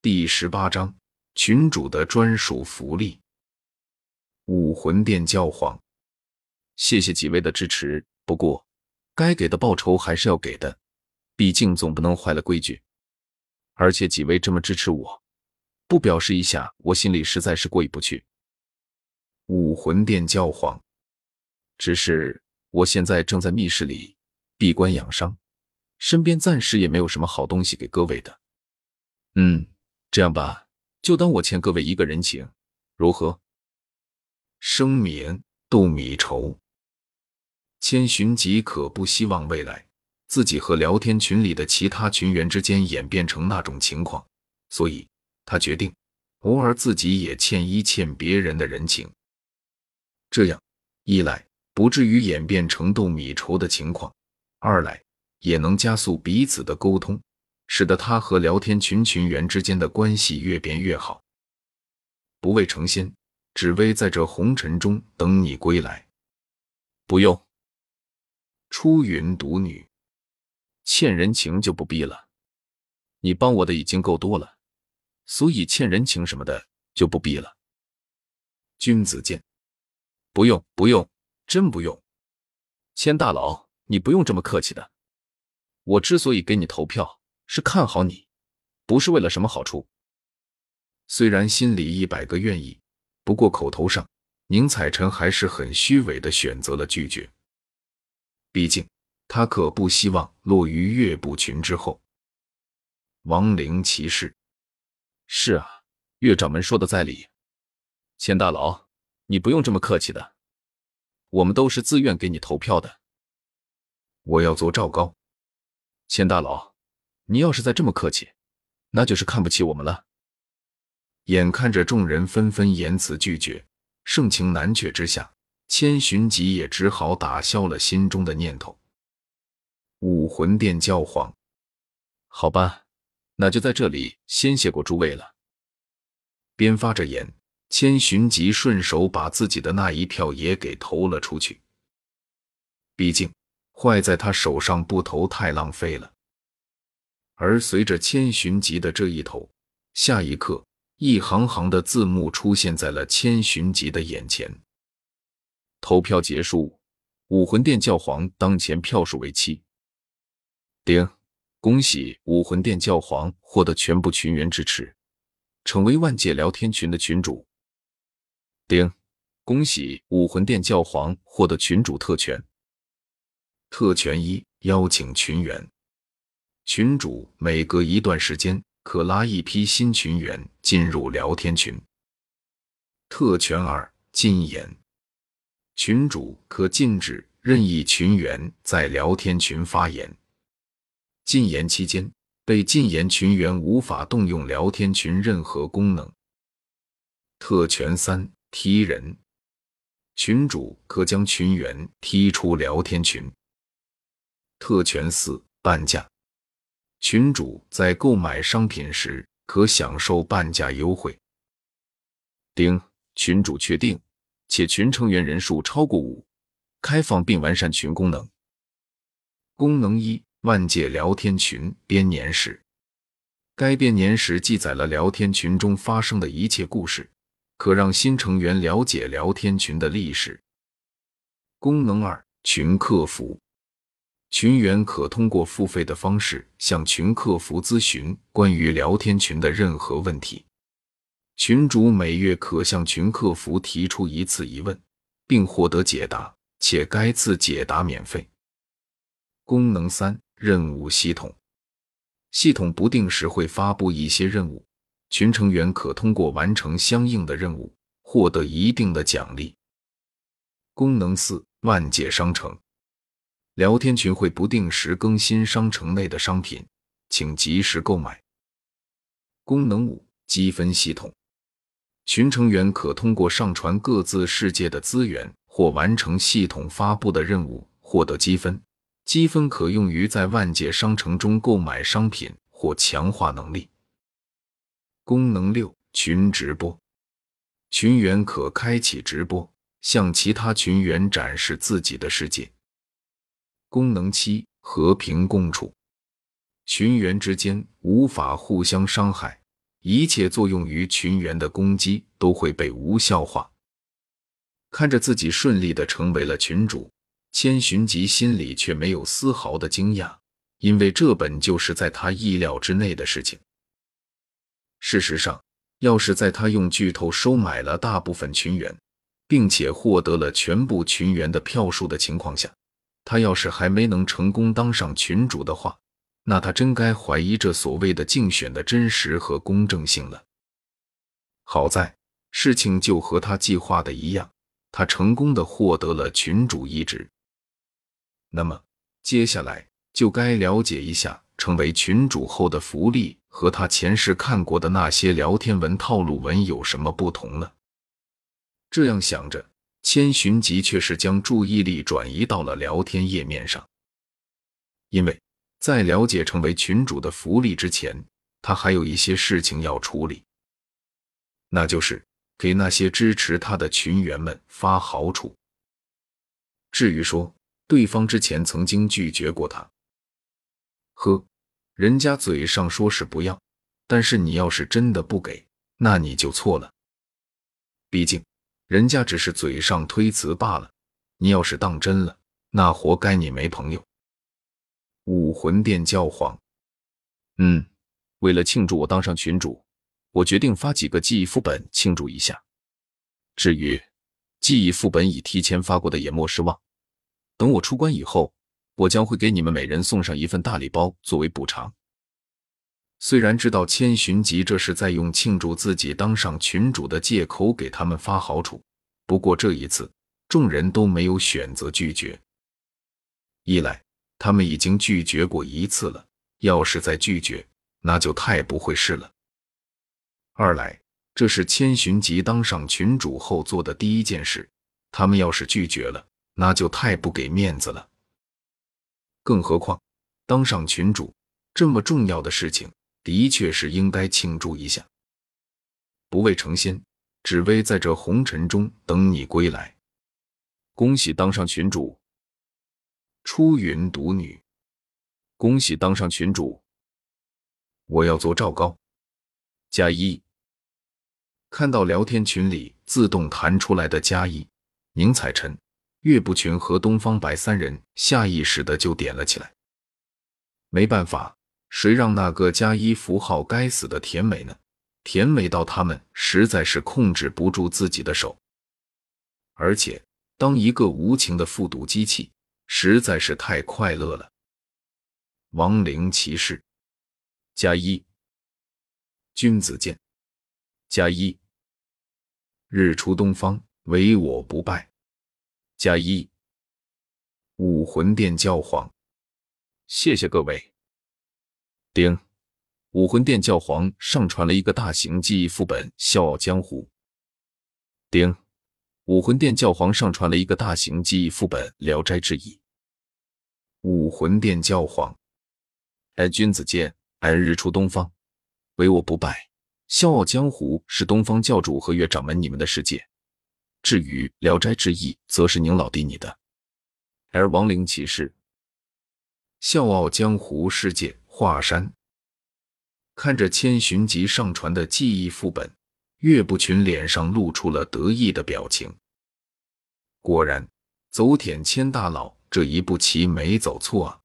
第十八章群主的专属福利。武魂殿教皇，谢谢几位的支持。不过，该给的报酬还是要给的，毕竟总不能坏了规矩。而且几位这么支持我，不表示一下，我心里实在是过意不去。武魂殿教皇，只是我现在正在密室里闭关养伤，身边暂时也没有什么好东西给各位的。嗯，这样吧，就当我欠各位一个人情，如何？声明：斗米仇。千寻疾可不希望未来自己和聊天群里的其他群员之间演变成那种情况，所以他决定偶尔自己也欠一欠别人的人情。这样一来，不至于演变成斗米仇的情况；二来，也能加速彼此的沟通。使得他和聊天群群员之间的关系越变越好。不为成仙，只为在这红尘中等你归来。不用，出云独女，欠人情就不必了。你帮我的已经够多了，所以欠人情什么的就不必了。君子剑，不用不用，真不用。千大佬，你不用这么客气的。我之所以给你投票。是看好你，不是为了什么好处。虽然心里一百个愿意，不过口头上，宁采臣还是很虚伪的选择了拒绝。毕竟他可不希望落于岳不群之后。亡灵骑士，是啊，岳掌门说的在理。钱大佬，你不用这么客气的，我们都是自愿给你投票的。我要做赵高，钱大佬。你要是再这么客气，那就是看不起我们了。眼看着众人纷纷言辞拒绝，盛情难却之下，千寻疾也只好打消了心中的念头。武魂殿教皇，好吧，那就在这里先谢过诸位了。边发着言，千寻疾顺手把自己的那一票也给投了出去。毕竟坏在他手上不投太浪费了。而随着千寻疾的这一投，下一刻，一行行的字幕出现在了千寻疾的眼前。投票结束，武魂殿教皇当前票数为七。丁，恭喜武魂殿教皇获得全部群员支持，成为万界聊天群的群主。丁，恭喜武魂殿教皇获得群主特权。特权一：邀请群员。群主每隔一段时间可拉一批新群员进入聊天群。特权二：禁言，群主可禁止任意群员在聊天群发言。禁言期间，被禁言群员无法动用聊天群任何功能。特权三：踢人，群主可将群员踢出聊天群。特权四：半价。群主在购买商品时可享受半价优惠。丁，群主确定，且群成员人数超过五，开放并完善群功能。功能一：万界聊天群编年史。该编年史记载了聊天群中发生的一切故事，可让新成员了解聊天群的历史。功能二：群客服。群员可通过付费的方式向群客服咨询关于聊天群的任何问题。群主每月可向群客服提出一次疑问，并获得解答，且该次解答免费。功能三：任务系统。系统不定时会发布一些任务，群成员可通过完成相应的任务获得一定的奖励。功能四：万界商城。聊天群会不定时更新商城内的商品，请及时购买。功能五：积分系统，群成员可通过上传各自世界的资源或完成系统发布的任务获得积分，积分可用于在万界商城中购买商品或强化能力。功能六：群直播，群员可开启直播，向其他群员展示自己的世界。功能七：和平共处，群员之间无法互相伤害，一切作用于群员的攻击都会被无效化。看着自己顺利的成为了群主，千寻疾心里却没有丝毫的惊讶，因为这本就是在他意料之内的事情。事实上，要是在他用巨头收买了大部分群员，并且获得了全部群员的票数的情况下，他要是还没能成功当上群主的话，那他真该怀疑这所谓的竞选的真实和公正性了。好在事情就和他计划的一样，他成功的获得了群主一职。那么接下来就该了解一下成为群主后的福利和他前世看过的那些聊天文套路文有什么不同了。这样想着，千寻疾却是将注意力转移到了聊天页面上，因为。在了解成为群主的福利之前，他还有一些事情要处理，那就是给那些支持他的群员们发好处。至于说对方之前曾经拒绝过他，呵，人家嘴上说是不要，但是你要是真的不给，那你就错了。毕竟人家只是嘴上推辞罢了，你要是当真了，那活该你没朋友。武魂殿教皇，嗯，为了庆祝我当上群主，我决定发几个记忆副本庆祝一下。至于记忆副本已提前发过的也莫失望。等我出关以后，我将会给你们每人送上一份大礼包作为补偿。虽然知道千寻疾这是在用庆祝自己当上群主的借口给他们发好处，不过这一次众人都没有选择拒绝。一来。他们已经拒绝过一次了，要是再拒绝，那就太不会事了。二来，这是千寻疾当上群主后做的第一件事，他们要是拒绝了，那就太不给面子了。更何况，当上群主这么重要的事情，的确是应该庆祝一下。不为成仙，只为在这红尘中等你归来。恭喜当上群主！出云独女，恭喜当上群主！我要做赵高，加一。看到聊天群里自动弹出来的加一，宁采臣、岳不群和东方白三人下意识的就点了起来。没办法，谁让那个加一符号该死的甜美呢？甜美到他们实在是控制不住自己的手。而且，当一个无情的复读机器。实在是太快乐了。亡灵骑士加一，君子剑加一，日出东方，唯我不败加一，武魂殿教皇，谢谢各位。丁，武魂殿教皇上传了一个大型记忆副本《笑傲江湖》。丁。武魂殿教皇上传了一个大型记忆副本《聊斋志异》。武魂殿教皇，哎君子剑，哎日出东方，唯我不败。笑傲江湖是东方教主和岳掌门你们的世界，至于《聊斋志异》，则是宁老弟你的。而亡灵骑士，笑傲江湖世界华山，看着千寻疾上传的记忆副本。岳不群脸上露出了得意的表情。果然，走舔千大佬这一步棋没走错啊！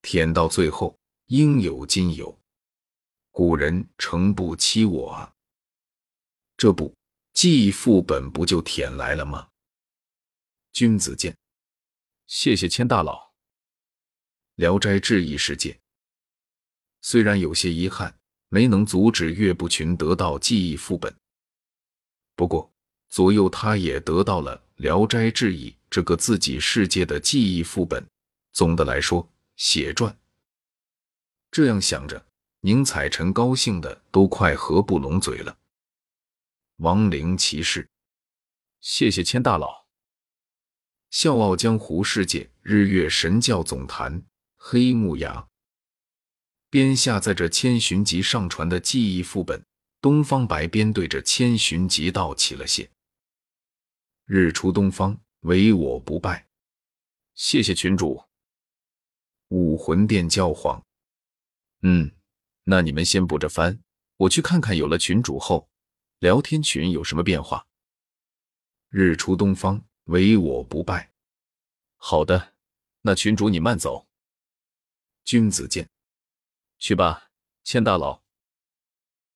舔到最后，应有尽有。古人诚不欺我啊！这不，记忆副本不就舔来了吗？君子剑，谢谢千大佬。《聊斋志异》世界，虽然有些遗憾。没能阻止岳不群得到记忆副本，不过左右他也得到了《聊斋志异》这个自己世界的记忆副本。总的来说，血赚。这样想着，宁采臣高兴的都快合不拢嘴了。亡灵骑士，谢谢千大佬。《笑傲江湖》世界日月神教总坛黑木崖。边下载着千寻疾上传的记忆副本，东方白边对着千寻疾道起了谢：“日出东方，唯我不败。”谢谢群主。武魂殿教皇，嗯，那你们先补着番，我去看看有了群主后，聊天群有什么变化。日出东方，唯我不败。好的，那群主你慢走。君子剑，去吧，千大佬。